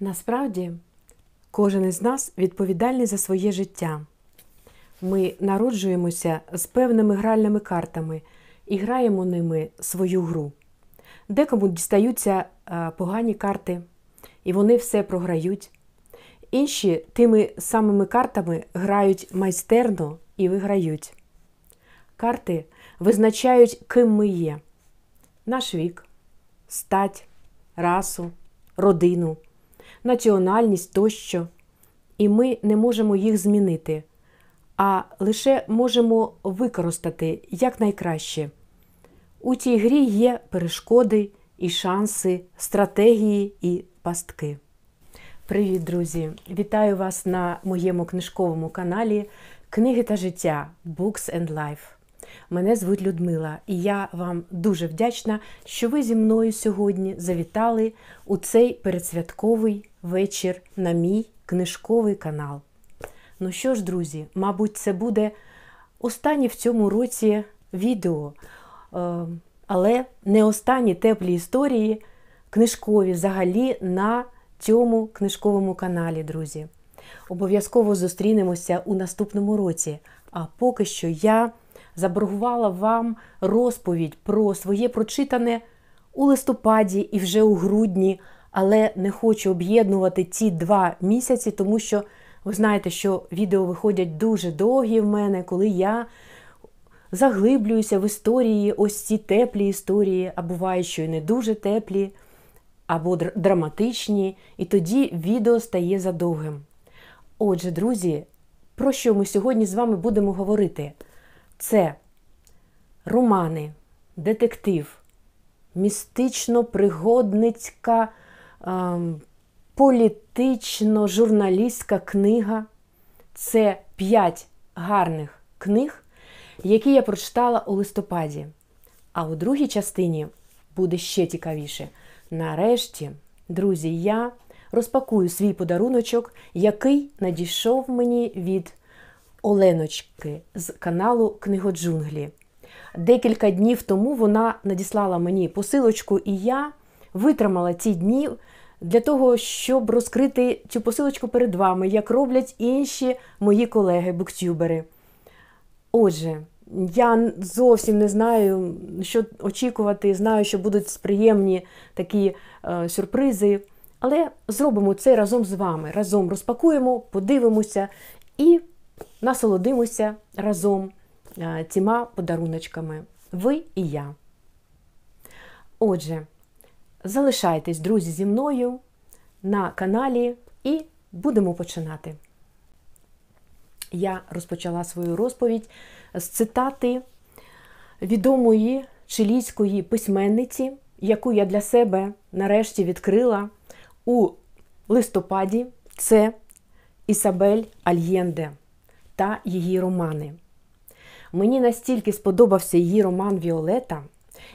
Насправді, кожен із нас відповідальний за своє життя. Ми народжуємося з певними гральними картами і граємо ними свою гру. Декому дістаються е, погані карти, і вони все програють. Інші тими самими картами грають майстерно і виграють. Карти визначають, ким ми є: наш вік, стать, расу, родину, національність тощо. І ми не можемо їх змінити, а лише можемо використати якнайкраще. У цій грі є перешкоди і шанси, стратегії і пастки. Привіт, друзі! Вітаю вас на моєму книжковому каналі Книги та життя Books and Life. Мене звуть Людмила, і я вам дуже вдячна, що ви зі мною сьогодні завітали у цей передсвятковий вечір на мій книжковий канал. Ну що ж, друзі, мабуть, це буде останнє в цьому році відео, е, але не останні теплі історії книжкові взагалі на цьому книжковому каналі, друзі. Обов'язково зустрінемося у наступному році. А поки що я заборгувала вам розповідь про своє прочитане у листопаді і вже у грудні, але не хочу об'єднувати ці два місяці, тому що ви знаєте, що відео виходять дуже довгі в мене, коли я заглиблююся в історії, ось ці теплі історії, а буває, що і не дуже теплі, або драматичні, і тоді відео стає задовгим. Отже, друзі, про що ми сьогодні з вами будемо говорити? Це романи, детектив, містично-пригодницька, політично-журналістська книга. Це п'ять гарних книг, які я прочитала у листопаді. А у другій частині буде ще цікавіше. Нарешті, друзі, я розпакую свій подаруночок, який надійшов мені від Оленочки з каналу Книгоджунглі. Декілька днів тому вона надіслала мені посилочку, і я витримала ці дні для того, щоб розкрити цю посилочку перед вами, як роблять інші мої колеги-буктюбери. Отже, я зовсім не знаю, що очікувати, знаю, що будуть приємні такі е, сюрпризи. Але зробимо це разом з вами. Разом розпакуємо, подивимося і насолодимося разом е, цими подаруночками. Ви і я. Отже, залишайтесь, друзі, зі мною на каналі і будемо починати. Я розпочала свою розповідь з цитати відомої чилійської письменниці, яку я для себе нарешті відкрила у листопаді. Це Ісабель Альєнде та її романи. Мені настільки сподобався її роман Віолета,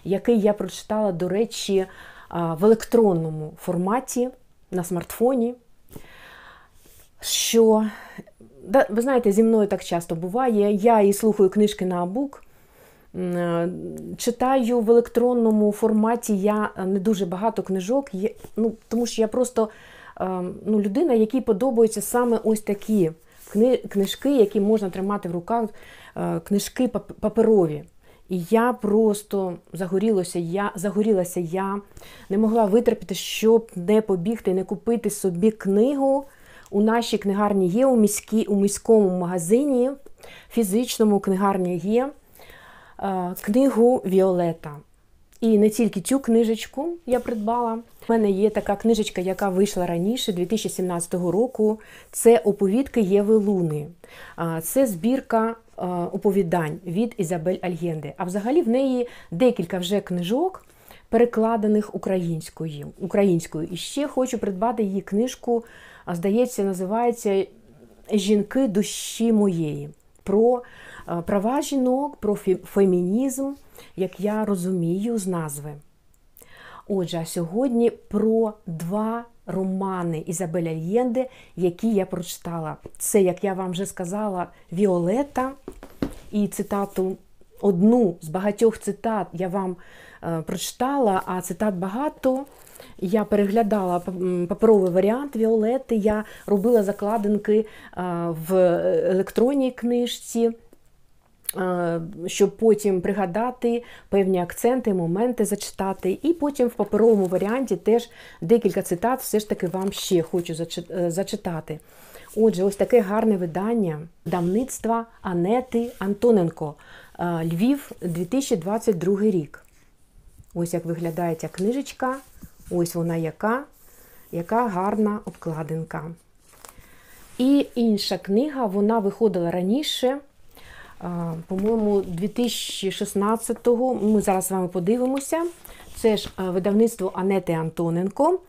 який я прочитала, до речі, в електронному форматі на смартфоні. Що, ви знаєте, зі мною так часто буває. Я і слухаю книжки на абук, читаю в електронному форматі я не дуже багато книжок, ну, тому що я просто ну, людина, якій подобаються саме ось такі книжки, які можна тримати в руках, е, книжки паперові. І я просто загорілася, я загорілася, я не могла витерпіти, щоб не побігти, не купити собі книгу. У нашій книгарні є у міській, у міському магазині, фізичному книгарні є е, книгу Віолета. І не тільки цю книжечку я придбала. У мене є така книжечка, яка вийшла раніше, 2017 року. Це оповідки Єви Луни. Це збірка оповідань від Ізабель Альєнде. А взагалі в неї декілька вже книжок, перекладених українською. українською. І ще хочу придбати її книжку, здається, називається Жінки душі моєї. Про права жінок, про фемінізм як я розумію з назви. Отже, сьогодні про два романи Ізабеля Альєнде, які я прочитала. Це, як я вам вже сказала, Віолета. І цитату, одну з багатьох цитат я вам е, прочитала, а цитат багато. Я переглядала паперовий варіант Віолети, я робила закладинки в електронній книжці. Щоб потім пригадати певні акценти, моменти зачитати, і потім в паперовому варіанті теж декілька цитат все ж таки вам ще хочу зачитати. Отже, ось таке гарне видання давництва Анети Антоненко. Львів, 2022 рік. Ось як виглядає ця книжечка. Ось вона яка, яка гарна обкладинка. І інша книга, вона виходила раніше. По-моєму, 2016-го. Ми зараз з вами подивимося. Це ж видавництво Анети Антоненко.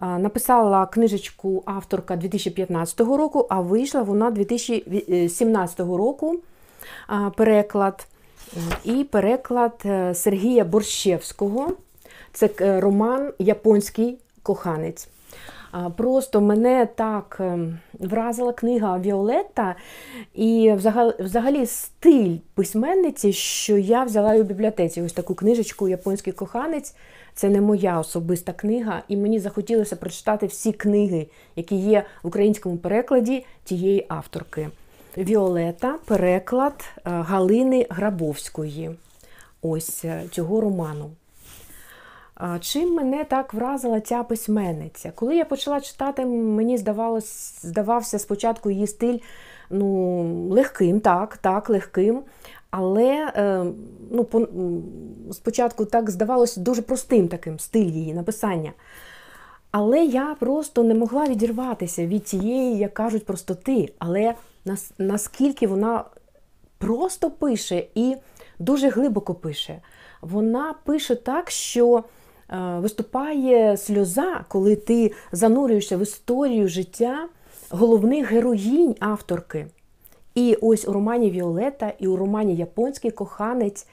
Написала книжечку авторка 2015 року, а вийшла вона 2017 року переклад. І переклад е, Сергія Борщевського. Це е, роман Японський коханець. Просто мене так ем, вразила книга Віолетта і взагалі стиль письменниці, що я взяла у бібліотеці ось таку книжечку Японський коханець. Це не моя особиста книга, і мені захотілося прочитати всі книги, які є в українському перекладі тієї авторки. Віолета переклад е, Галини Грабовської. Ось е, цього роману. Чим мене так вразила ця письменниця? Коли я почала читати, мені здавалось, здавався спочатку її стиль ну, легким, так, так, легким. Але е, ну, спочатку так здавалося дуже простим таким стиль її написання. Але я просто не могла відірватися від тієї, як кажуть, простоти. Але наскільки вона просто пише і дуже глибоко пише. Вона пише так, що виступає сльоза, коли ти занурюєшся в історію життя головних героїнь авторки. І ось у романі Віолета і у романі Японський коханець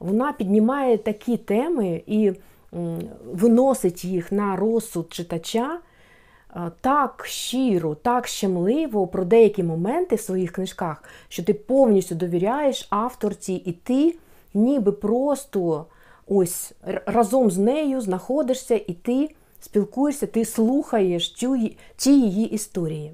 вона піднімає такі теми і виносить їх на розсуд читача, так щиро, так щемливо про деякі моменти в своїх книжках, що ти повністю довіряєш авторці, і ти ніби просто ось разом з нею знаходишся і ти спілкуєшся, ти слухаєш ті її історії.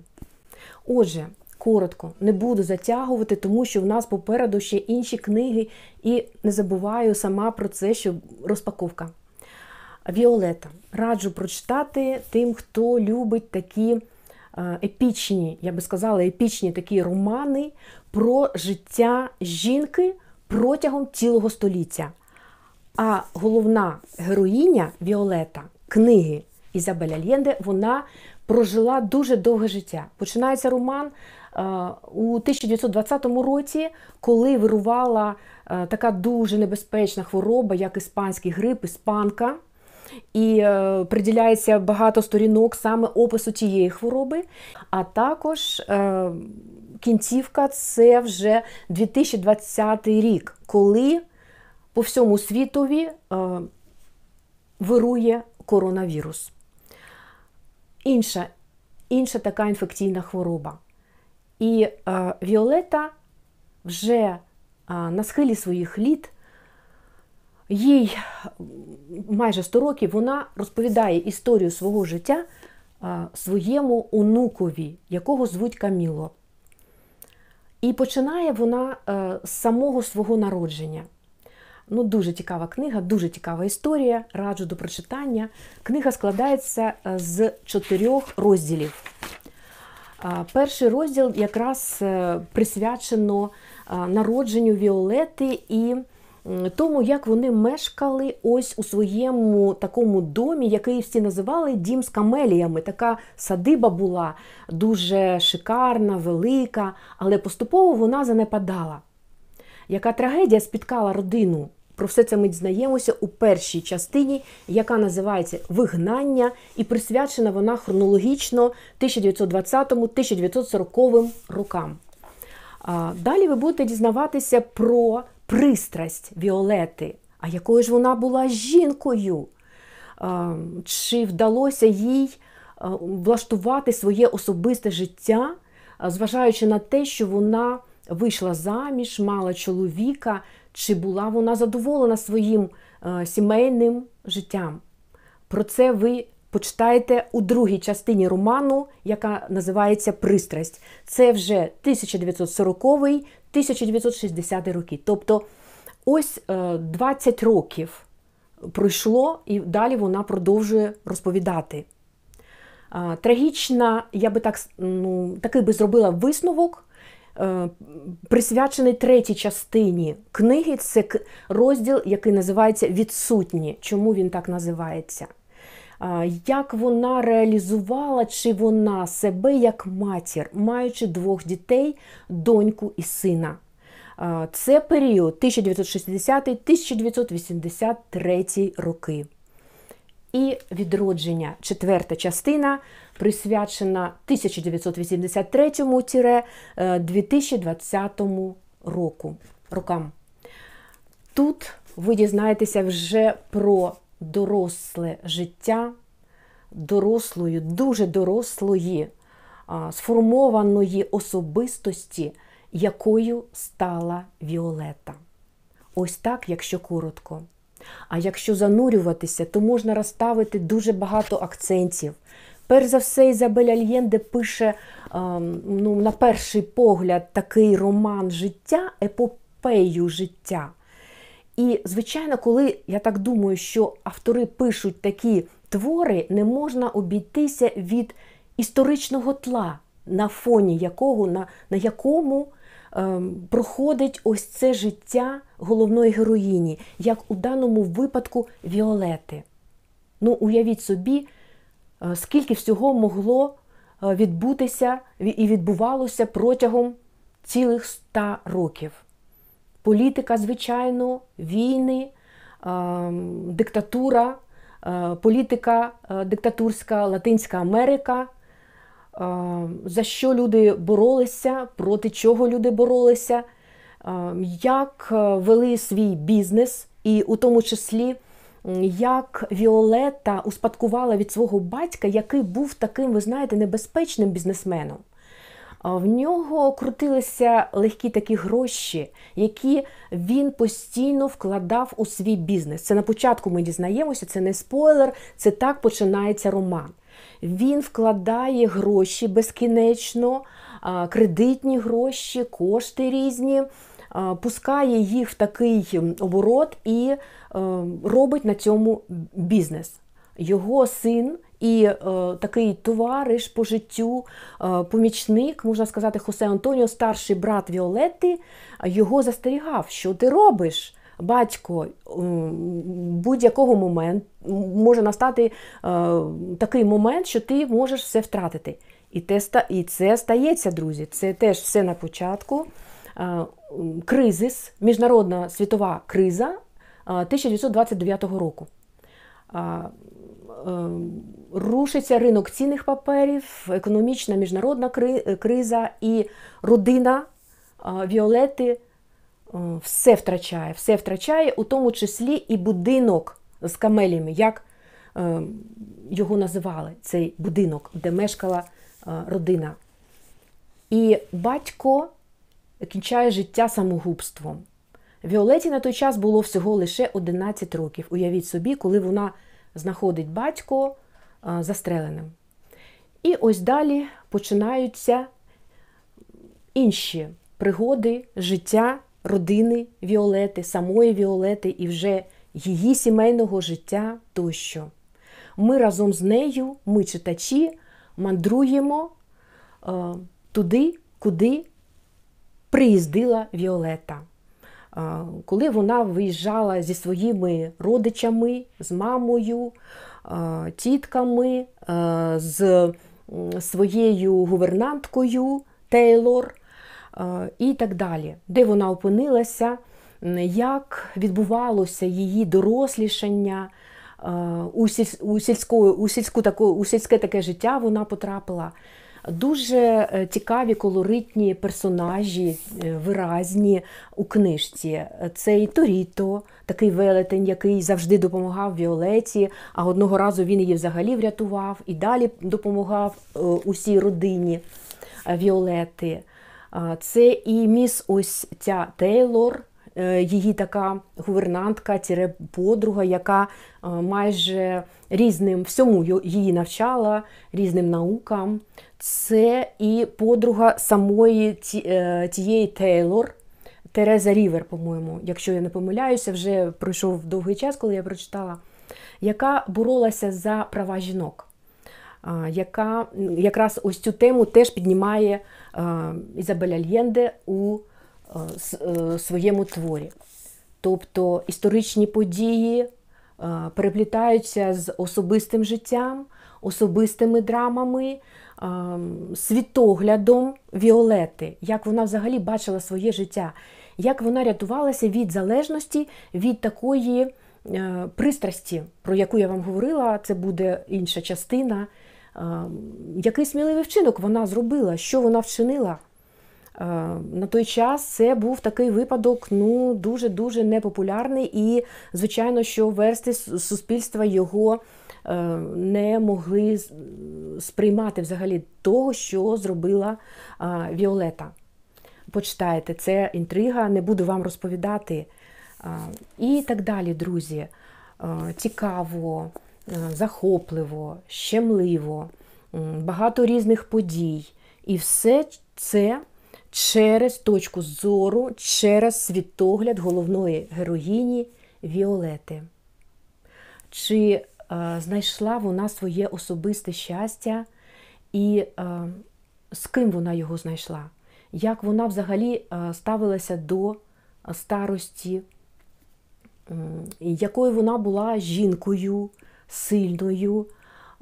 Отже, коротко, не буду затягувати, тому що в нас попереду ще інші книги, і не забуваю сама про це, що розпаковка. Віолета. Раджу прочитати тим, хто любить такі е, епічні, я би сказала, епічні такі романи про життя жінки протягом цілого століття. А головна героїня Віолета книги Ізабеля Лєнде, вона прожила дуже довге життя. Починається роман е, у 1920 році, коли вирувала е, така дуже небезпечна хвороба, як іспанський грип, іспанка і е, приділяється багато сторінок саме опису цієї хвороби. А також кінцівка це вже 2020 рік, коли по всьому світові е, вирує коронавірус. Інша інша така інфекційна хвороба. І е, Віолета вже е, на схилі своїх літ їй майже 100 років вона розповідає історію свого життя своєму онукові, якого звуть Каміло. І починає вона з самого свого народження. Ну, Дуже цікава книга, дуже цікава історія. Раджу до прочитання. Книга складається е, з чотирьох розділів. Перший розділ якраз е, присвячено народженню Віолети і тому, як вони мешкали ось у своєму такому домі, який всі називали дім з камеліями. Така садиба була дуже шикарна, велика, але поступово вона занепадала. Яка трагедія спіткала родину? Про все це ми дізнаємося у першій частині, яка називається Вигнання, і присвячена вона хронологічно 1920-1940 рокам. Далі ви будете дізнаватися про пристрасть Віолети, а якою ж вона була жінкою? Чи вдалося їй влаштувати своє особисте життя, зважаючи на те, що вона вийшла заміж, мала чоловіка, чи була вона задоволена своїм е, сімейним життям. Про це ви почитаєте у другій частині роману, яка називається Пристрасть. Це вже 1940-1960 роки. Тобто ось 20 е, років пройшло, і далі вона продовжує розповідати. Трагічна, я би так ну, такий би зробила висновок, е, присвячений третій частині книги. Це розділ, який називається Відсутні. Чому він так називається? Як вона реалізувала, чи вона себе як матір, маючи двох дітей, доньку і сина? Це період 1960-1983 роки. І відродження, четверта частина, присвячена 1983-2020 року, рокам. Тут ви дізнаєтеся вже про доросле життя, дорослої, дуже дорослої, сформованої особистості, якою стала Віолета. Ось так, якщо коротко. А якщо занурюватися, то можна розставити дуже багато акцентів. Перш за все, Ізабель Альєнде пише ну, на перший погляд такий роман життя, епопею життя. І, звичайно, коли я так думаю, що автори пишуть такі твори, не можна обійтися від історичного тла, на фоні якого, на, на якому ем, проходить ось це життя головної героїні, як у даному випадку Віолети. Ну, уявіть собі, скільки всього могло е, відбутися і відбувалося протягом цілих ста років політика, звичайно, війни, диктатура, політика диктатурська, Латинська Америка. За що люди боролися, проти чого люди боролися, як вели свій бізнес, і у тому числі, як Віолета успадкувала від свого батька, який був таким, ви знаєте, небезпечним бізнесменом. В нього крутилися легкі такі гроші, які він постійно вкладав у свій бізнес. Це на початку ми дізнаємося, це не спойлер, це так починається роман. Він вкладає гроші безкінечно, кредитні гроші, кошти різні, пускає їх в такий оборот і е, робить на цьому бізнес. Його син і е, такий товариш по життю, е, помічник, можна сказати, Хосе Антоніо, старший брат Віолетти, його застерігав, що ти робиш. Батько будь-якого моменту може настати е, такий момент, що ти можеш все втратити. І те, і це стається, друзі. Це теж все на початку. Е, кризис, міжнародна світова криза е, 1929 року. Ем, рушиться ринок цінних паперів, економічна міжнародна криза і родина Віолети е, все втрачає, все втрачає, у тому числі і будинок з камеліями, як його називали, цей будинок, де мешкала е, родина. І батько кінчає життя самогубством. Віолеті на той час було всього лише 11 років. Уявіть собі, коли вона знаходить батько застреленим. І ось далі починаються інші пригоди життя родини Віолети, самої Віолети і вже її сімейного життя тощо. Ми разом з нею, ми читачі, мандруємо туди, куди приїздила Віолета коли вона виїжджала зі своїми родичами, з мамою, тітками, з своєю гувернанткою Тейлор і так далі, де вона опинилася, як відбувалося її дорослішання. У сільську, у, сільську, у сільське таке життя вона потрапила. Дуже е, цікаві колоритні персонажі, е, виразні у книжці. Це і Торіто, такий велетень, який завжди допомагав Віолеті, а одного разу він її взагалі врятував і далі допомагав е, усій родині Віолети. Це і міс ось ця Тейлор, її така гувернантка, подруга, яка е, майже різним всьому її навчала, різним наукам. Це і подруга самої тієї Тейлор. Тереза Рівер, по-моєму, якщо я не помиляюся, вже пройшов довгий час, коли я прочитала, яка боролася за права жінок, яка якраз ось цю тему теж піднімає Ізабеля Альєнде у е, своєму творі. Тобто історичні події переплітаються з особистим життям, особистими драмами, світоглядом Віолети, як вона взагалі бачила своє життя як вона рятувалася від залежності, від такої е, пристрасті, про яку я вам говорила, це буде інша частина. Е, який сміливий вчинок вона зробила, що вона вчинила? Е, на той час це був такий випадок ну, дуже-дуже непопулярний, і, звичайно, що версти суспільства його не могли сприймати взагалі того, що зробила Віолета почитаєте, це інтрига, не буду вам розповідати. І так далі, друзі. Цікаво, захопливо, щемливо, багато різних подій. І все це через точку зору, через світогляд головної героїні Віолети. Чи знайшла вона своє особисте щастя, і з ким вона його знайшла? як вона взагалі е, ставилася до е, старості, якою вона була жінкою сильною.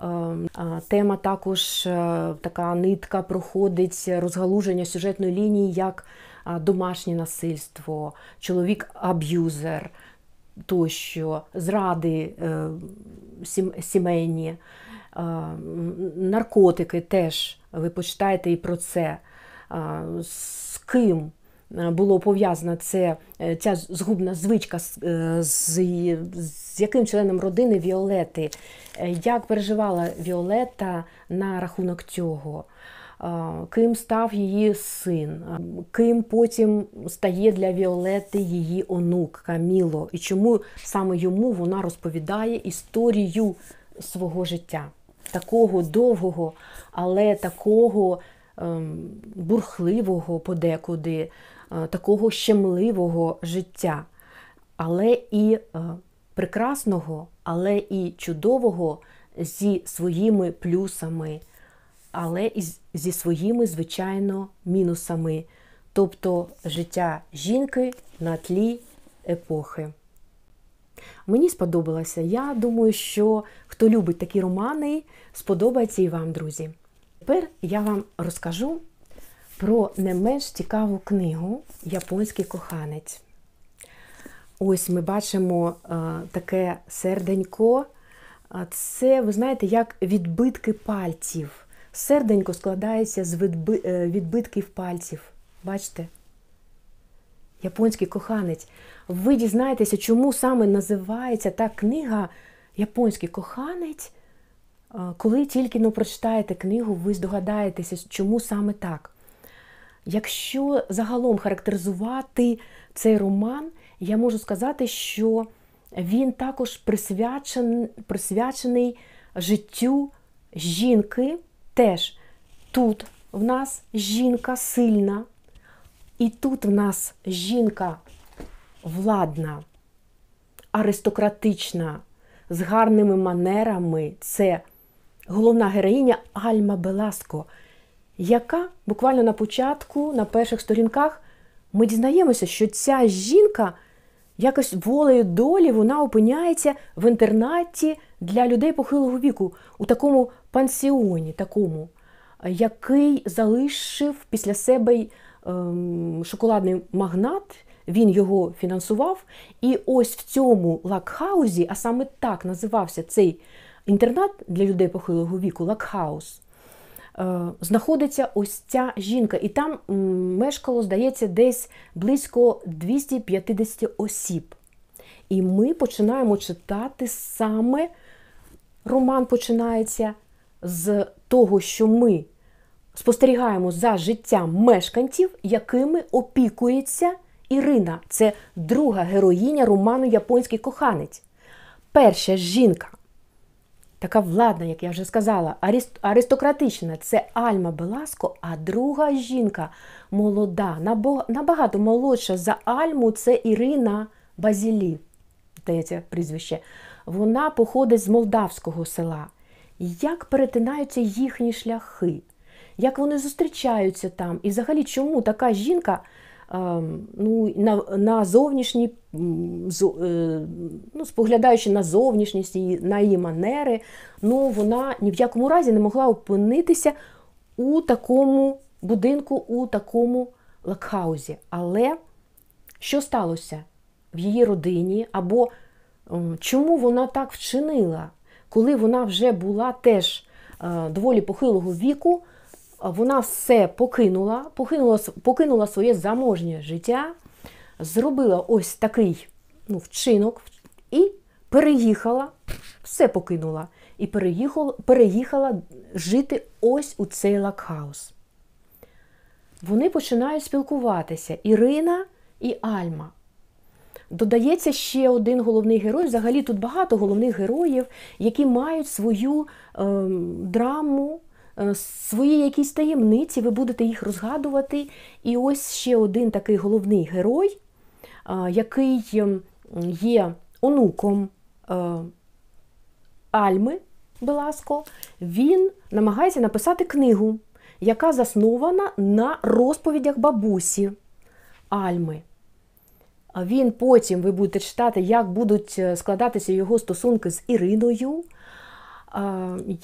Е, тема також така нитка проходить розгалуження сюжетної лінії як домашнє насильство, чоловік-аб'юзер тощо, зради сімейні, наркотики теж ви почитаєте і про це. З ким е, було пов'язана це, е, ця згубна звичка е, з, з яким членом родини Віолети, як переживала Віолета на рахунок цього. Ким став її син, ким потім стає для Віолети її онук Каміло, і чому саме йому вона розповідає історію свого життя, такого довгого, але такого Ем, бурхливого подекуди, е, такого щемливого життя, але і е, прекрасного, але і чудового зі своїми плюсами, але і зі своїми, звичайно, мінусами, тобто життя жінки на тлі епохи. Мені сподобалося. Я думаю, що хто любить такі романи, сподобається і вам, друзі. Тепер я вам розкажу про не менш цікаву книгу Японський коханець. Ось ми бачимо е, таке серденько. Це, ви знаєте, як відбитки пальців. Серденько складається з е, відбитків пальців. Бачите? Японський коханець. Ви дізнаєтеся, чому саме називається та книга Японський коханець. Коли тільки ну, прочитаєте книгу, ви здогадаєтеся, чому саме так. Якщо загалом характеризувати цей роман, я можу сказати, що він також присвячений, присвячений життю жінки. Теж тут в нас жінка сильна, і тут в нас жінка владна, аристократична, з гарними манерами. Це головна героїня Альма Беласко, яка буквально на початку, на перших сторінках, ми дізнаємося, що ця жінка якось волею долі вона опиняється в інтернаті для людей похилого віку, у такому пансіоні, такому, який залишив після себе ем, шоколадний магнат. Він його фінансував. І ось в цьому лакхаузі, а саме так називався цей інтернат для людей похилого віку, лакхаус, знаходиться ось ця жінка, і там мешкало, здається, десь близько 250 осіб. І ми починаємо читати саме роман починається з того, що ми спостерігаємо за життям мешканців, якими опікується Ірина це друга героїня роману Японський коханець. Перша жінка, така владна, як я вже сказала, аристократична це Альма Беласко, а друга жінка молода, набагато молодша за Альму це Ірина Базілі, здається, прізвище. Вона походить з молдавського села. Як перетинаються їхні шляхи? Як вони зустрічаються там? І взагалі, чому така жінка ну, на на зовнішній, е, ну, споглядаючи на зовнішність і на її манери, ну, вона ні в якому разі не могла опинитися у такому будинку, у такому лакхаузі. Але що сталося в її родині? Або ем, чому вона так вчинила, коли вона вже була теж е, доволі похилого віку? Вона все покинула, покинула покинула своє заможнє життя, зробила ось такий ну, вчинок і переїхала, все покинула. І переїхала, переїхала жити ось у цей лакхаус. Вони починають спілкуватися Ірина і Альма. Додається ще один головний герой. Взагалі тут багато головних героїв, які мають свою е, драму, свої якісь таємниці, ви будете їх розгадувати. І ось ще один такий головний герой, е, який ем, є онуком е, Альми Беласко, він намагається написати книгу, яка заснована на розповідях бабусі Альми. Він потім ви будете читати, як будуть складатися його стосунки з Іриною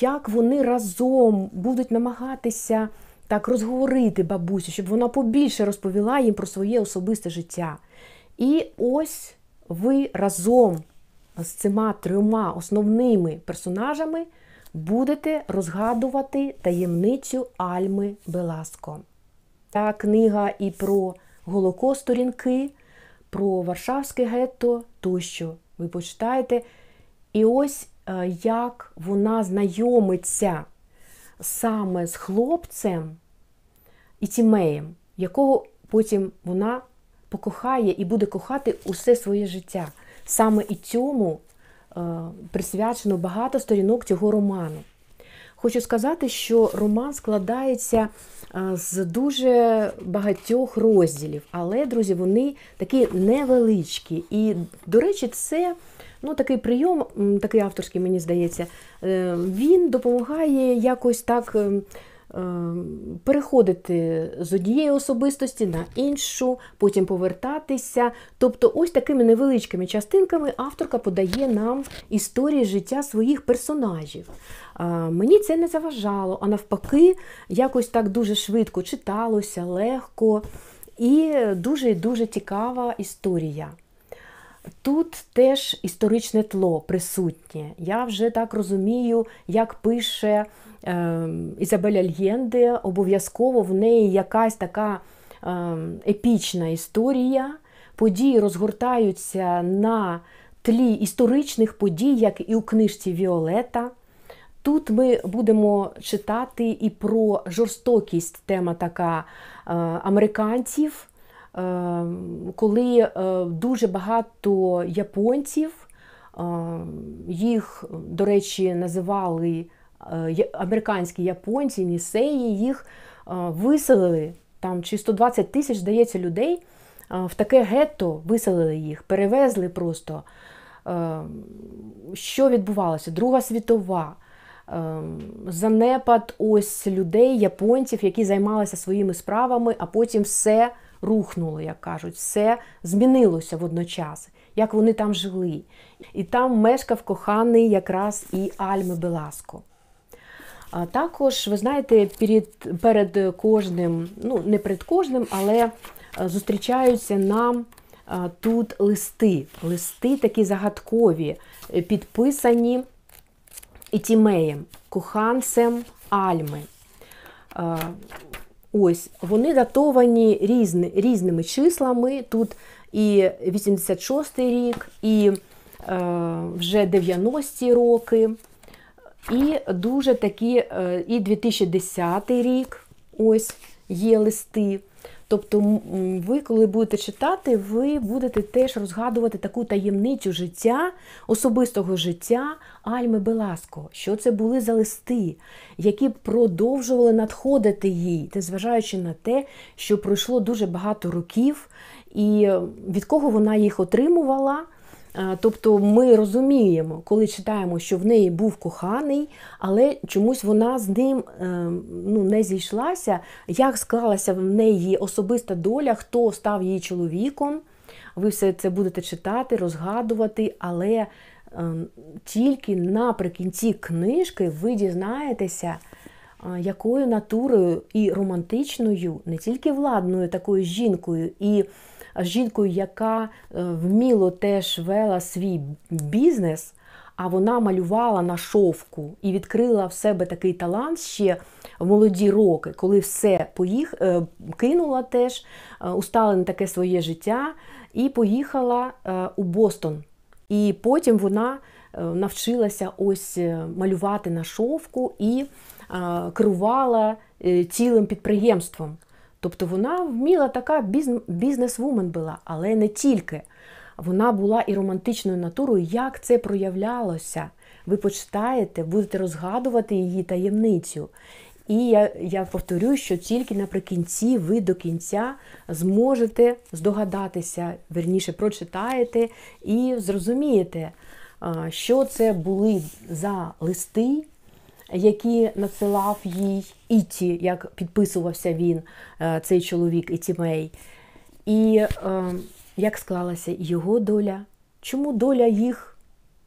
як вони разом будуть намагатися так розговорити бабусю, щоб вона побільше розповіла їм про своє особисте життя. І ось ви разом з цими трьома основними персонажами будете розгадувати таємницю Альми Беласко. Та книга і про Голокост сторінки, про Варшавське гетто тощо. Ви почитаєте. І ось як вона знайомиться саме з хлопцем і тімеєм, якого потім вона покохає і буде кохати усе своє життя. Саме і цьому е, присвячено багато сторінок цього роману. Хочу сказати, що роман складається е, з дуже багатьох розділів, але, друзі, вони такі невеличкі. І, до речі, це Ну, Такий прийом, такий авторський, мені здається, е, він допомагає якось так е, е, переходити з однієї особистості на іншу, потім повертатися. Тобто, ось такими невеличкими частинками авторка подає нам історії життя своїх персонажів. Мені це не заважало, а навпаки, якось так дуже швидко читалося, легко і дуже дуже цікава історія. Тут теж історичне тло присутнє. Я вже так розумію, як пише е, Ізабеля Льєнде, обов'язково в неї якась така е, епічна історія. Події розгортаються на тлі історичних подій, як і у книжці Віолета. Тут ми будемо читати і про жорстокість тема така е, американців. Ем, коли е, дуже багато японців, е, їх, до речі, називали е, американські японці, нісеї, їх виселили там чи 120 тисяч, здається, людей. В таке гетто виселили їх, перевезли просто. Що відбувалося? Друга світова. Занепад ось людей, японців, які займалися своїми справами, а потім все рухнуло, як кажуть, все змінилося водночас, як вони там жили. І там мешкав коханий якраз і Альми Беласко. А також, ви знаєте, перед перед кожним, ну, не перед кожним, але зустрічаються нам тут листи. Листи такі загадкові, е, підписані Ітімеєм, коханцем Альми. Ось, вони датовані різни, різними числами. Тут і 86-й рік, і е, вже 90-ті роки, і дуже такі, е, і 2010 рік. Ось, є листи. Тобто, ви, коли будете читати, ви будете теж розгадувати таку таємницю життя, особистого життя Альми Беласко. Що це були за листи, які продовжували надходити їй, незважаючи на те, що пройшло дуже багато років, і від кого вона їх отримувала. Е, тобто ми розуміємо, коли читаємо, що в неї був коханий, але чомусь вона з ним е, ну, не зійшлася, як склалася в неї особиста доля, хто став її чоловіком. Ви все це будете читати, розгадувати, але е, тільки наприкінці книжки ви дізнаєтеся, якою натурою і романтичною, не тільки владною такою жінкою. і жінкою, яка е, вміло теж вела свій бізнес, а вона малювала на шовку і відкрила в себе такий талант ще в молоді роки, коли все поїх... Е, кинула теж, е, усталене таке своє життя, і поїхала у Бостон. І потім вона навчилася ось малювати на шовку і керувала цілим підприємством. Тобто вона вміла така бізнес-вумен була, але не тільки. Вона була і романтичною натурою, як це проявлялося. Ви почитаєте, будете розгадувати її таємницю. І я я повторюю, що тільки наприкінці ви до кінця зможете здогадатися, верніше прочитаєте і зрозумієте, що це були за листи, які надсилав їй Іті, як підписувався він, е, цей чоловік Ітімей. І е, як склалася його доля, чому доля їх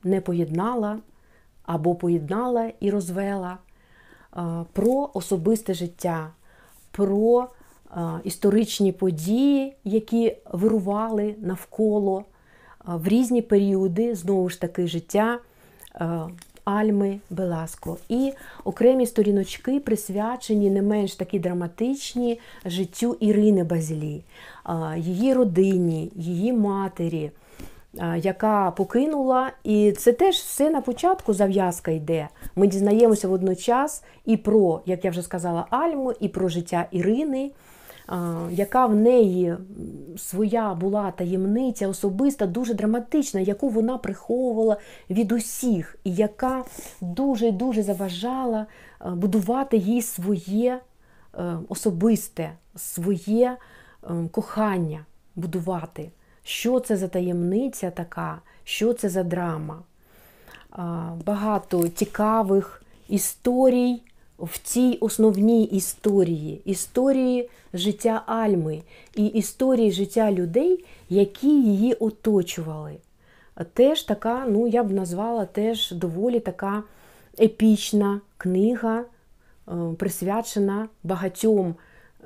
не поєднала або поєднала і розвела е, про особисте життя, про історичні події, які вирували навколо в різні періоди знову ж таки життя Альми Беласко. І окремі сторіночки присвячені не менш такі драматичні життю Ірини Базілі, її родині, її матері, яка покинула. І це теж все на початку зав'язка йде. Ми дізнаємося водночас і про, як я вже сказала, Альму, і про життя Ірини яка в неї своя була таємниця особиста, дуже драматична, яку вона приховувала від усіх, і яка дуже дуже заважала будувати їй своє е, особисте, своє е, кохання будувати. Що це за таємниця така, що це за драма? Багато цікавих історій в цій основній історії, історії життя Альми і історії життя людей, які її оточували. Теж така, ну я б назвала теж доволі така епічна книга, е, присвячена багатьом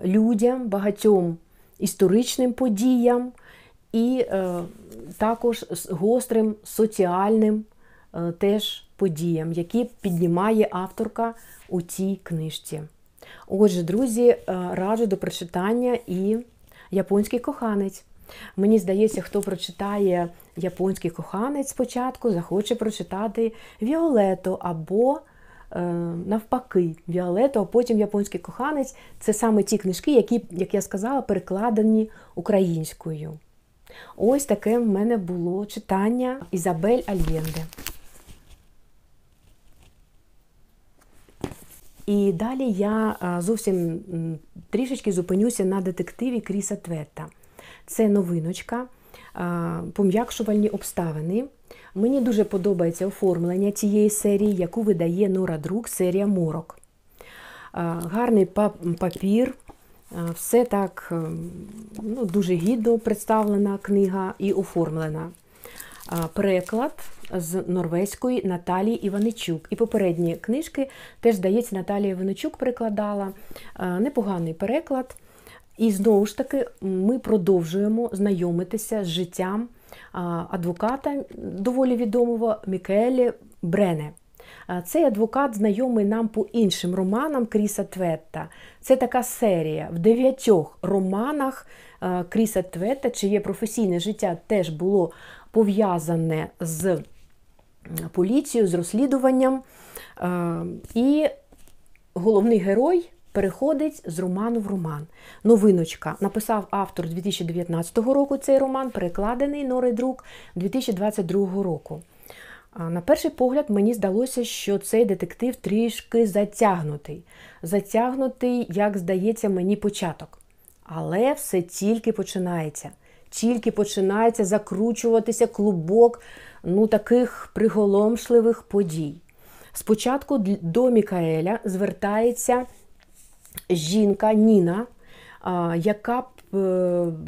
людям, багатьом історичним подіям і е, також гострим соціальним е, теж подіям, які піднімає авторка у цій книжці. Отже, друзі, е, раджу до прочитання і японський коханець. Мені здається, хто прочитає японський коханець спочатку, захоче прочитати Віолето або е, навпаки, Віолето, а потім японський коханець це саме ті книжки, які, як я сказала, перекладені українською. Ось таке в мене було читання Ізабель Альєнде. І далі я зовсім трішечки зупинюся на детективі Кріса Тветта. Це новиночка, пом'якшувальні обставини. Мені дуже подобається оформлення цієї серії, яку видає Нора Друк, серія Морок. Гарний папір, все так ну, дуже гідно представлена книга і оформлена. Переклад з норвезької Наталії Іваничук. І попередні книжки теж, здається, Наталія Іваничук перекладала. Непоганий переклад. І знову ж таки, ми продовжуємо знайомитися з життям адвоката доволі відомого Мікелі Брене. Цей адвокат знайомий нам по іншим романам Кріса Тветта. Це така серія в дев'ятьох романах Кріса Тветта, чиє професійне життя теж було пов'язане з поліцією, з розслідуванням. Е, і головний герой переходить з роману в роман. Новиночка написав автор 2019 року цей роман, перекладений Нори Друк 2022 року. На перший погляд, мені здалося, що цей детектив трішки затягнутий. Затягнутий, як здається, мені початок. Але все тільки починається. Тільки починається закручуватися клубок ну, таких приголомшливих подій. Спочатку до Мікаеля звертається жінка Ніна, яка Е,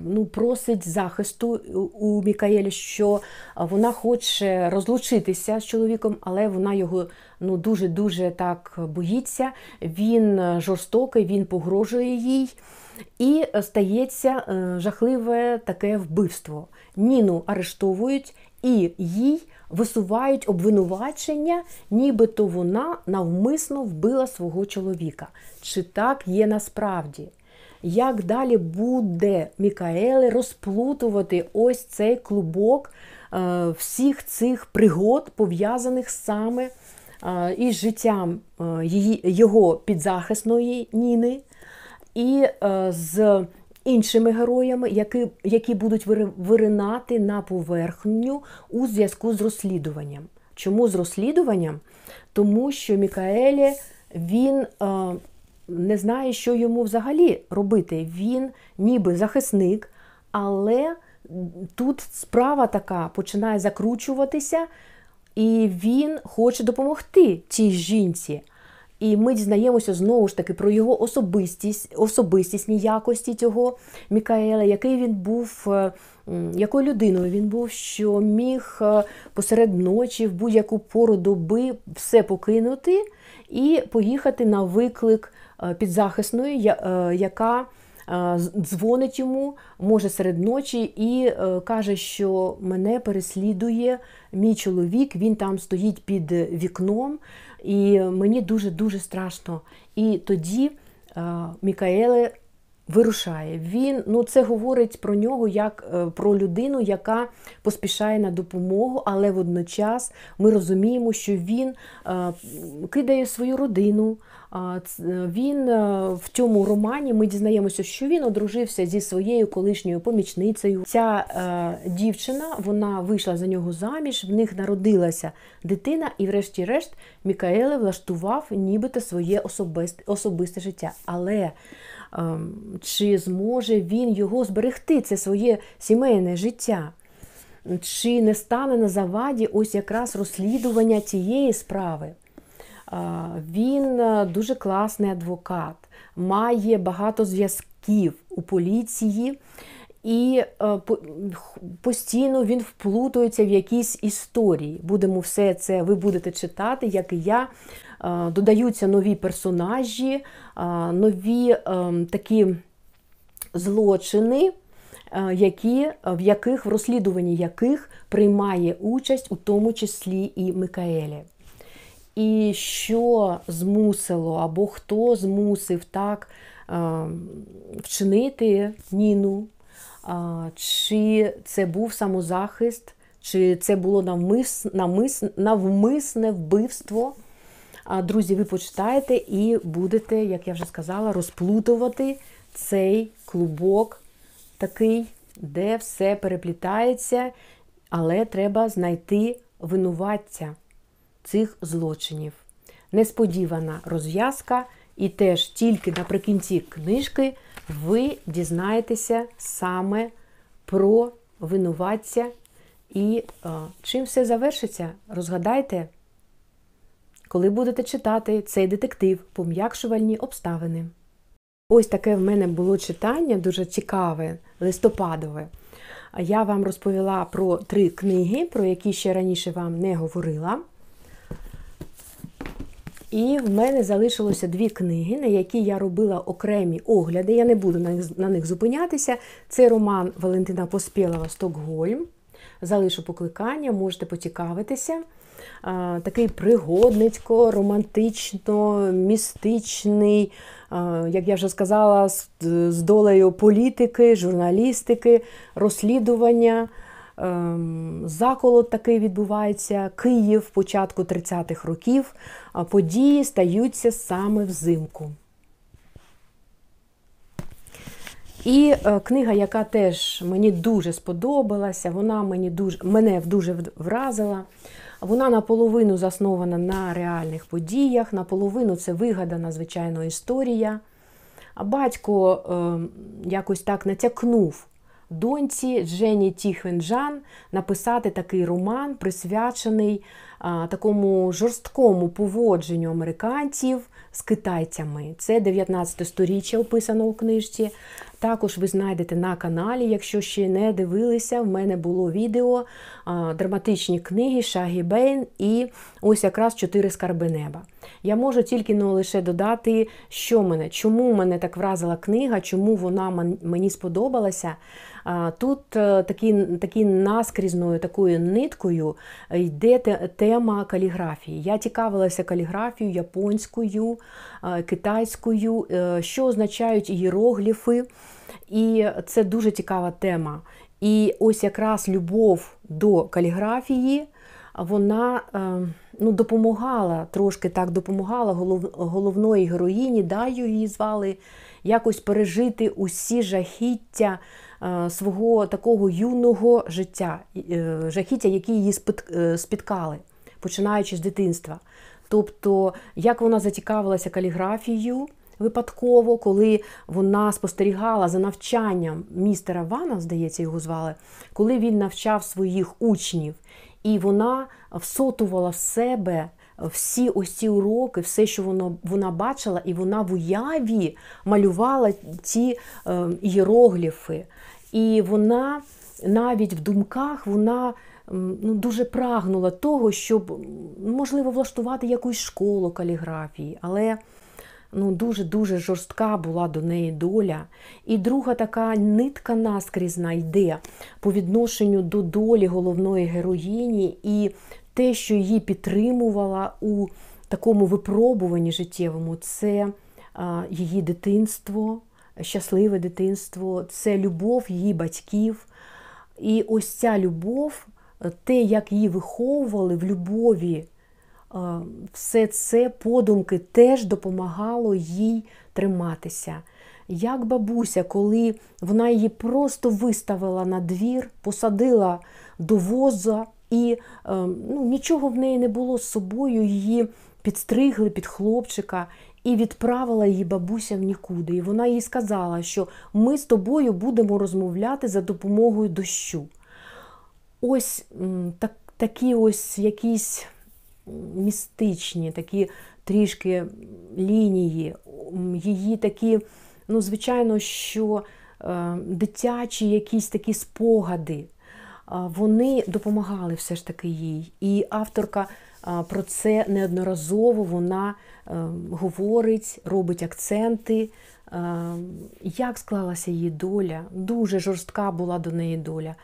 ну, просить захисту у Мікаєля, що вона хоче розлучитися з чоловіком, але вона його ну, дуже-дуже так боїться. Він жорстокий, він погрожує їй. І стається е, жахливе таке вбивство. Ніну арештовують і їй висувають обвинувачення, нібито вона навмисно вбила свого чоловіка. Чи так є насправді? як далі буде Мікаеле розплутувати ось цей клубок е, всіх цих пригод, пов'язаних саме е, із життям е, його підзахисної Ніни, і з іншими героями, які які будуть виринати на поверхню у зв'язку з розслідуванням. Чому з розслідуванням? Тому що Мікаелі він не знає, що йому взагалі робити. Він ніби захисник, але тут справа така починає закручуватися, і він хоче допомогти цій жінці. І ми дізнаємося знову ж таки про його особистість, особистісні якості цього Мікаела, який він був, е, якою людиною він був, що міг е, посеред ночі в будь-яку пору доби все покинути і поїхати на виклик Е, підзахисної, яка дзвонить йому, може серед ночі, і каже, що мене переслідує мій чоловік, він там стоїть під вікном, і мені дуже-дуже страшно. І тоді Мікаеле вирушає. Він ну це говорить про нього як про людину, яка поспішає на допомогу, але водночас ми розуміємо, що він кидає свою родину. Він е, в цьому романі ми дізнаємося, що він одружився зі своєю колишньою помічницею. Ця е, дівчина вона вийшла за нього заміж, в них народилася дитина, і, врешті-решт, Мікаеле влаштував нібито своє особисте, особисте життя. Але е, чи зможе він його зберегти, це своє сімейне життя? Чи не стане на заваді ось якраз розслідування цієї справи? Він е, дуже класний адвокат, має багато зв'язків у поліції. І е, постійно він вплутується в якісь історії. Будемо все це, ви будете читати, як і я. Е, додаються нові персонажі, нові такі злочини, які, в яких в розслідуванні яких приймає участь, у тому числі і Микаелі. І що змусило, або хто змусив так вчинити Ніну, чи це був самозахист, чи це було навмис, навмис, навмисне вбивство. Друзі, ви почитаєте і будете, як я вже сказала, розплутувати цей клубок такий, де все переплітається, але треба знайти винуватця цих злочинів. Несподівана розв'язка, і теж тільки наприкінці книжки ви дізнаєтеся саме про винуватця і е, чим все завершиться, розгадайте, коли будете читати цей детектив пом'якшувальні обставини. Ось таке в мене було читання, дуже цікаве, листопадове. Я вам розповіла про три книги, про які ще раніше вам не говорила. І в мене залишилося дві книги, на які я робила окремі огляди. Я не буду на них, на них зупинятися. Це роман Валентина Поспєлова Стокгольм. Залишу покликання, можете поцікавитися. Такий пригодницько, романтично, містичний, як я вже сказала, з долею політики, журналістики, розслідування. Ем, заколот такий відбувається, Київ початку 30-х років, події стаються саме взимку. І е, книга, яка теж мені дуже сподобалася, вона мені дуже, мене дуже вразила. Вона наполовину заснована на реальних подіях, наполовину це вигадана, звичайно, історія. А батько е, якось так натякнув доньці Джені Тіхвенджан написати такий роман, присвячений а, такому жорсткому поводженню американців з китайцями. Це 19 сторіччя описано у книжці. Також ви знайдете на каналі, якщо ще не дивилися, в мене було відео а, драматичні книги Шагі Бейн і ось якраз чотири скарби неба. Я можу тільки ну, лише додати, що мене, чому мене так вразила книга, чому вона мені сподобалася. Тут е, такі, такі наскрізною такою ниткою йде тема каліграфії. Я цікавилася каліграфією японською, е, китайською, е, що означають ієрогліфи. І це дуже цікава тема. І ось якраз любов до каліграфії, вона е, ну, допомагала, трошки так допомагала голов, головної героїні, Даю її звали, якось пережити усі жахіття е, свого такого юного життя, е, жахіття, які її е, спіткали, починаючи з дитинства. Тобто, як вона зацікавилася каліграфією випадково, коли вона спостерігала за навчанням містера Вана, здається, його звали, коли він навчав своїх учнів, і вона всотувала в себе всі ось ці уроки, все, що вона, вона бачила, і вона в уяві малювала ці е, ієрогліфи. І вона навіть в думках вона ну, дуже прагнула того, щоб можливо влаштувати якусь школу каліграфії, але ну, дуже-дуже жорстка була до неї доля. І друга така нитка наскрізна йде по відношенню до долі головної героїні і те, що її підтримувала у такому випробуванні життєвому, це її дитинство, щасливе дитинство, це любов її батьків. І ось ця любов, те, як її виховували в любові, все це подумки теж допомагало їй триматися. Як бабуся, коли вона її просто виставила на двір, посадила до воза, і е, ну, нічого в неї не було з собою, її підстригли під хлопчика і відправила її бабуся в нікуди. І вона їй сказала, що ми з тобою будемо розмовляти за допомогою дощу. Ось так, такі ось якісь містичні, такі трішки лінії, її такі, ну, звичайно, що е, дитячі якісь такі спогади, вони допомагали все ж таки їй. І авторка про це неодноразово вона е, говорить, робить акценти. Е, Як склалася її доля, дуже жорстка була до неї доля.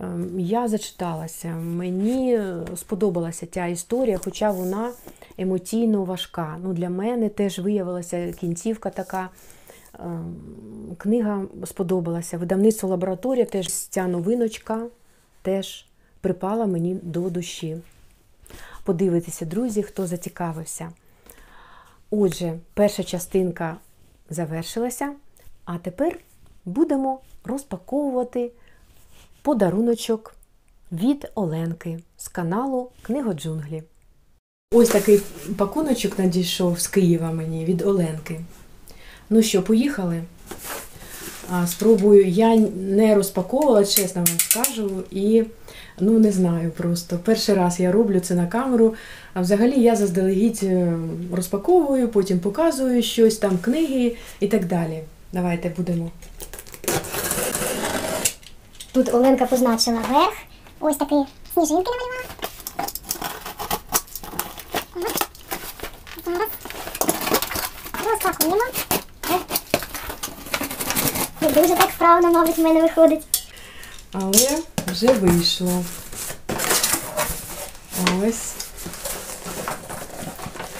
Ем, Я зачиталася, мені е, сподобалася ця історія, хоча вона емоційно важка. Ну, для мене теж виявилася кінцівка така. Книга сподобалася. Видавництво лабораторія теж ця новиночка теж припала мені до душі. Подивитися, друзі, хто зацікавився. Отже, перша частинка завершилася, а тепер будемо розпаковувати подаруночок від Оленки з каналу Книгоджунглі. Ось такий пакуночок надійшов з Києва мені від Оленки. Ну що, поїхали? Спробую. Я не розпаковувала, чесно вам скажу, і ну не знаю просто. Перший раз я роблю це на камеру. А взагалі я заздалегідь е, розпаковую, потім показую щось, там книги і так далі. Давайте будемо. Тут Оленка позначила верх. Ось такі сніжинки намалювала. Зараз. Розпакуємо. Не дуже так вправно, мабуть, в мене виходить. Але вже вийшло. Ось.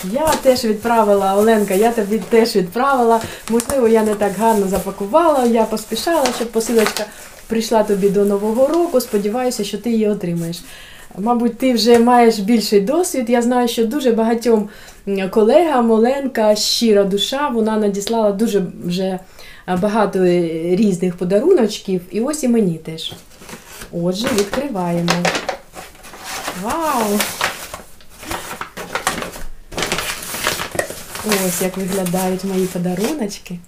Я теж відправила, Оленка, я тобі теж відправила. Можливо, я не так гарно запакувала, я поспішала, щоб посилочка прийшла тобі до Нового року. Сподіваюся, що ти її отримаєш. Мабуть, ти вже маєш більший досвід. Я знаю, що дуже багатьом колегам Оленка щира душа, вона надіслала дуже вже багато різних подаруночків, і ось і мені теж. Отже, відкриваємо. Вау! Ось як виглядають мої подаруночки.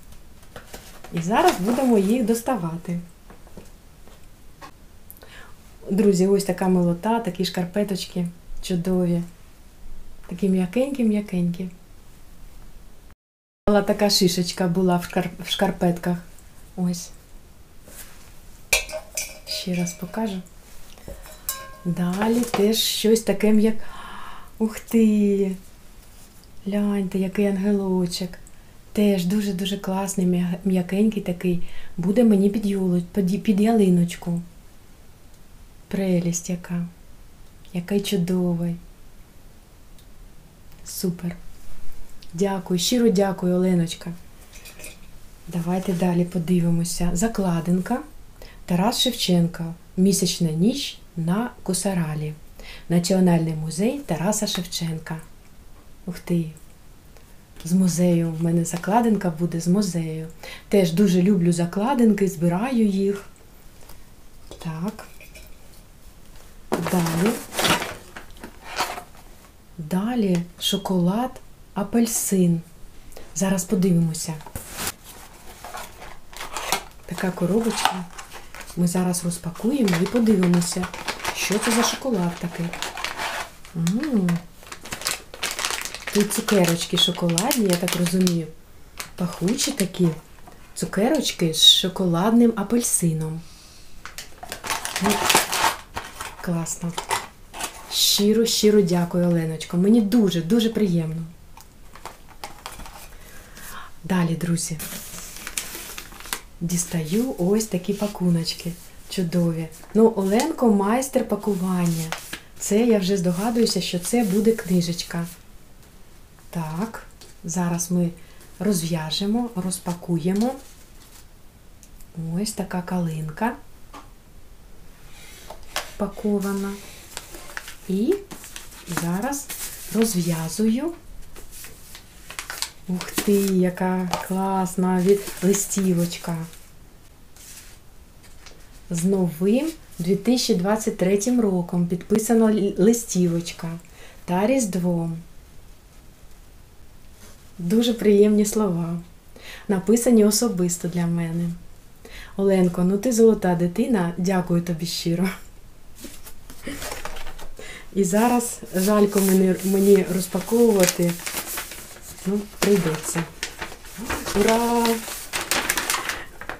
І зараз будемо їх доставати. Друзі, ось така милота, такі шкарпеточки чудові. Такі м'якенькі-м'якенькі. Була така шишечка була в, в шкарпетках. Ось. Ще раз покажу. Далі теж щось таке м'як. Ух ти! Гляньте, який ангелочок. Теж дуже-дуже класний, м'якенький такий. Буде мені під, юло... під ялиночку. Прелість яка. Який чудовий. Супер. Дякую, щиро дякую, Оленочка. Давайте далі подивимося. Закладинка. Тарас Шевченка. Місячна ніч на Косаралі. Національний музей Тараса Шевченка. Ух ти! З музею. В мене закладинка буде з музею. Теж дуже люблю закладинки, збираю їх. Так. Далі. Далі шоколад, апельсин. Зараз подивимося. Така коробочка. Ми зараз розпакуємо і подивимося, що це за шоколад такий. м Тут цукерочки шоколадні, я так розумію. Пахучі такі цукерочки з шоколадним апельсином. Ну, Класно. Щиро, щиро дякую, Оленочко. Мені дуже, дуже приємно. Далі, друзі. Дістаю ось такі пакуночки. Чудові. Ну, Оленко майстер пакування. Це я вже здогадуюся, що це буде книжечка. Так, зараз ми розв'яжемо, розпакуємо. Ось така калинка пакована. І зараз розв'язую. Ух ти, яка класна листівочка. З новим 2023 роком підписана листівочка та Різдвом. Дуже приємні слова. Написані особисто для мене. Оленко, ну ти золота дитина, дякую тобі щиро. І зараз жалько мені розпаковувати. Ну, прийдеться. Ура!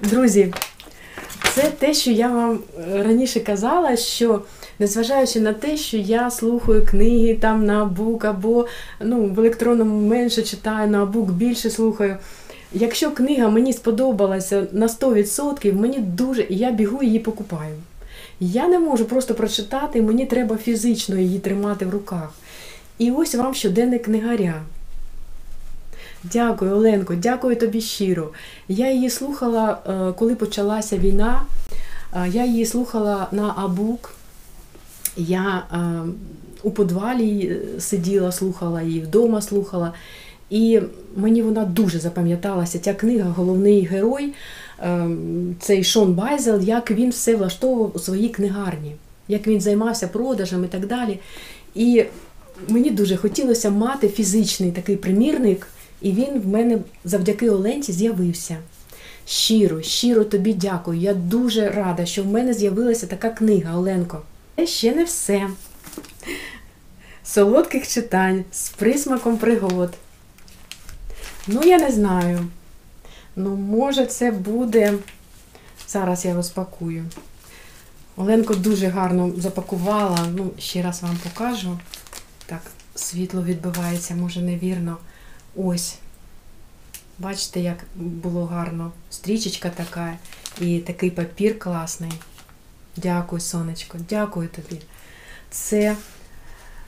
Друзі, це те, що я вам е, раніше казала, що незважаючи на те, що я слухаю книги там на бук або ну, в електронному менше читаю, на бук більше слухаю. Якщо книга мені сподобалася на 100%, мені дуже, і я бігу її покупаю. Я не можу просто прочитати, мені треба фізично її тримати в руках. І ось вам щоденник книгаря. Дякую, Оленко, дякую тобі щиро. Я її слухала, е, коли почалася війна. Е, Я її слухала на Абук. Я е, у подвалі сиділа, слухала її, вдома слухала. І мені вона дуже запам'яталася. Ця книга, головний герой, цей Шон Байзел, як він все влаштовував у своїй книгарні, як він займався продажем і так далі. І мені дуже хотілося мати фізичний такий примірник, і він в мене завдяки Оленці з'явився. Щиро, щиро тобі дякую. Я дуже рада, що в мене з'явилася така книга, Оленко. Це ще не все. Солодких читань з присмаком пригод. Ну, я не знаю. Ну, може, це буде. Зараз я розпакую. Оленко дуже гарно запакувала. Ну, ще раз вам покажу. Так, світло відбивається, може невірно. Ось. Бачите, як було гарно. Стрічечка така і такий папір класний. Дякую, сонечко, дякую тобі. Це,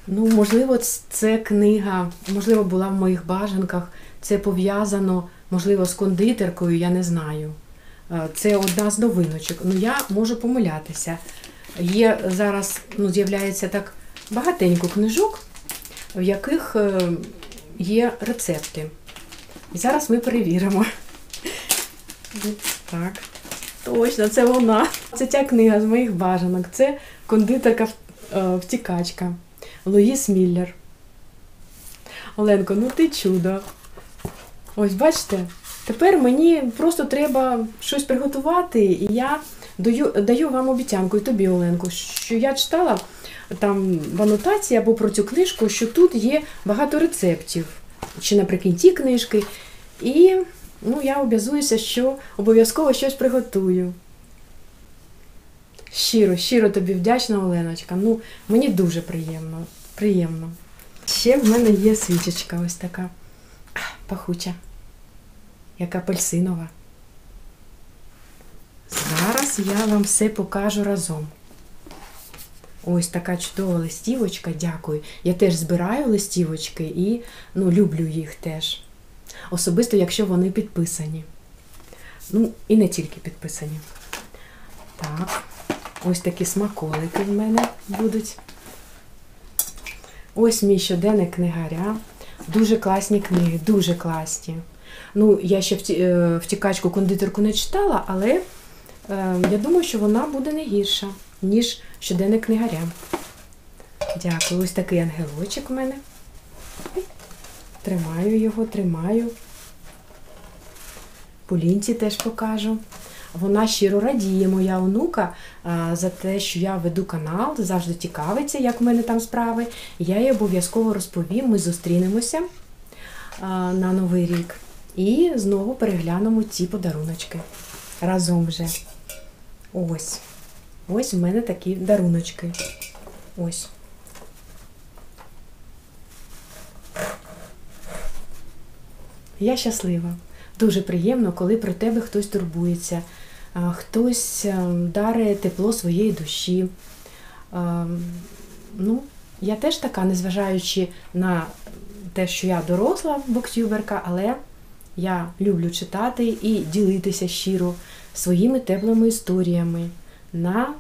ну, можливо, це книга, можливо, була в моїх бажанках. Це пов'язано, можливо, з кондитеркою, я не знаю. Е, Це одна з новиночок. Ну, я можу помилятися. Є зараз, ну, з'являється так багатенько книжок, в яких е, є рецепти. І зараз ми перевіримо. Так, точно, це вона. Це ця книга з моїх бажанок. Це кондитерка е, втікачка Луїс Міллер. Оленко, ну ти чудо. Ось бачите, тепер мені просто треба щось приготувати, і я даю, даю вам обіцянку, і тобі, Оленко, що я читала там в анотації або про цю книжку, що тут є багато рецептів, чи наприкінці книжки. І ну, я обязуюся, що обов'язково щось приготую. Щиро, щиро тобі вдячна, Оленочка. Ну, мені дуже приємно. приємно. Ще в мене є свічечка ось така пахуча, як апельсинова. Зараз я вам все покажу разом. Ось така чудова листівочка, дякую. Я теж збираю листівочки і ну, люблю їх теж. Особисто, якщо вони підписані. Ну, і не тільки підписані. Так, ось такі смаколики в мене будуть. Ось мій щоденник книгаря. Дуже класні книги, дуже класні. Ну, я ще е, втікачку кондитерку не читала, але е, я думаю, що вона буде не гірша, ніж щоденник книгаря. Дякую. Ось такий ангелочок у мене. Тримаю його, тримаю. Полінці теж покажу. Вона щиро радіє, моя онука, за те, що я веду канал, завжди цікавиться, як в мене там справи. Я їй обов'язково розповім, ми зустрінемося на Новий рік. І знову переглянемо ці подаруночки. Разом вже. Ось. Ось у мене такі даруночки. Ось. Я щаслива. Дуже приємно, коли про тебе хтось турбується, хтось е, дарить тепло своєї душі. Ну, я теж така, незважаючи на те, що я доросла боксюберка, але я люблю читати і ділитися щиро своїми теплими історіями на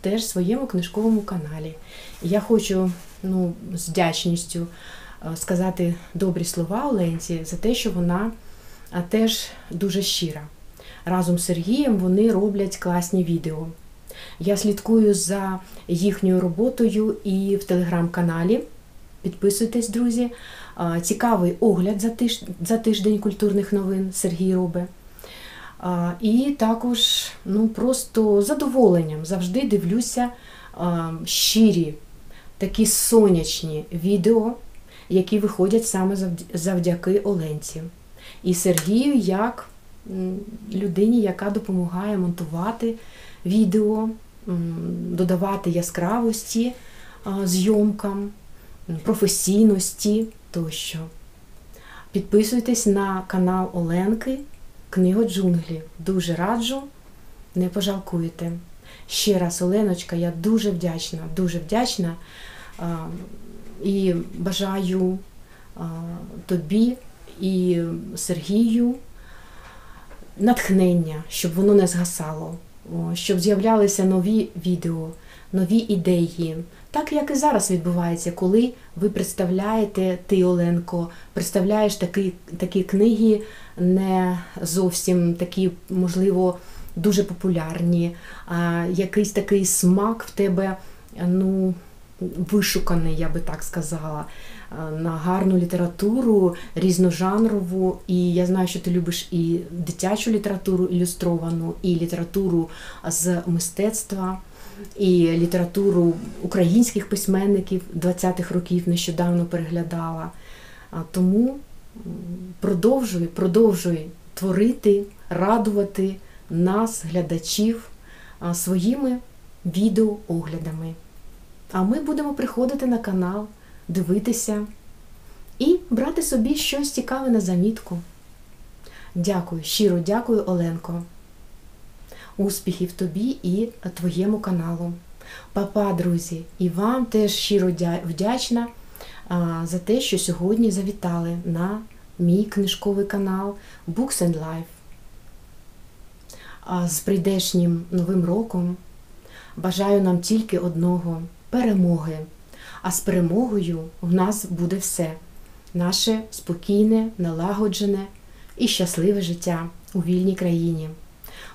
теж своєму книжковому каналі. Я хочу ну, з вдячністю е, сказати добрі слова Оленці за те, що вона теж дуже щира. Разом з Сергієм вони роблять класні відео. Я слідкую за їхньою роботою і в телеграм-каналі. Підписуйтесь, друзі. Цікавий огляд за тиждень культурних новин Сергій робить. І також ну, просто задоволенням завжди дивлюся щирі, такі сонячні відео, які виходять саме завдяки Оленці. І Сергію як людині, яка допомагає монтувати відео, додавати яскравості зйомкам, професійності тощо. Підписуйтесь на канал Оленки Книга джунглі. Дуже раджу, не пожалкуєте. Ще раз, Оленочка, я дуже вдячна, дуже вдячна і бажаю тобі і Сергію натхнення, щоб воно не згасало, щоб з'являлися нові відео, нові ідеї. Так як і зараз відбувається, коли ви представляєте, ти, Оленко, представляєш такі, такі книги, не зовсім такі, можливо, дуже популярні, а якийсь такий смак в тебе, ну, вишуканий, я би так сказала, на гарну літературу, різножанрову. І я знаю, що ти любиш і дитячу літературу ілюстровану, і літературу з мистецтва, і літературу українських письменників 20-х років нещодавно переглядала. Тому м, продовжуй, продовжуй творити, радувати нас, глядачів, своїми відеооглядами. А ми будемо приходити на канал, дивитися і брати собі щось цікаве на замітку. Дякую, щиро дякую, Оленко. Успіхів тобі і твоєму каналу. Папа, друзі, і вам теж щиро вдячна за те, що сьогодні завітали на мій книжковий канал Books and Life. З прийдешнім новим роком Бажаю нам тільки одного перемоги. А з перемогою в нас буде все наше спокійне, налагоджене і щасливе життя у вільній країні.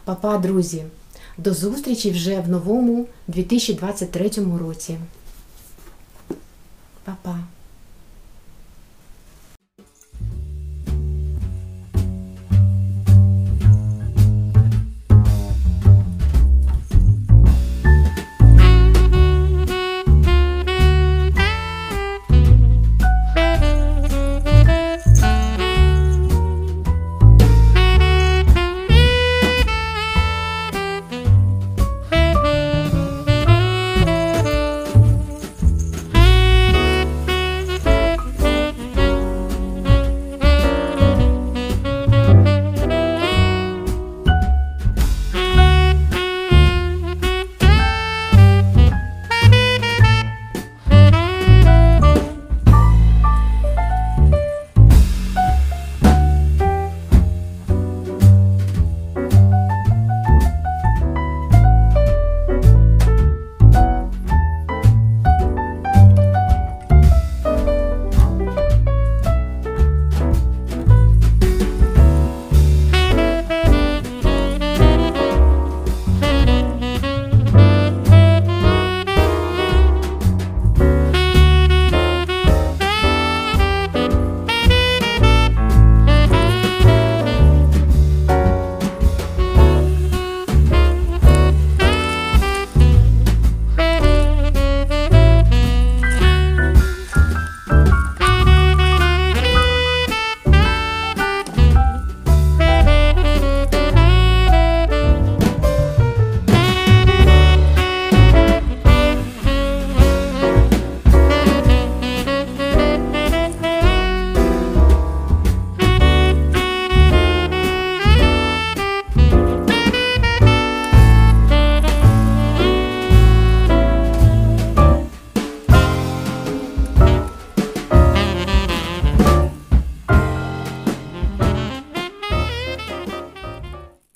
Папа, друзі, до зустрічі вже в новому 2023 році. Па-па.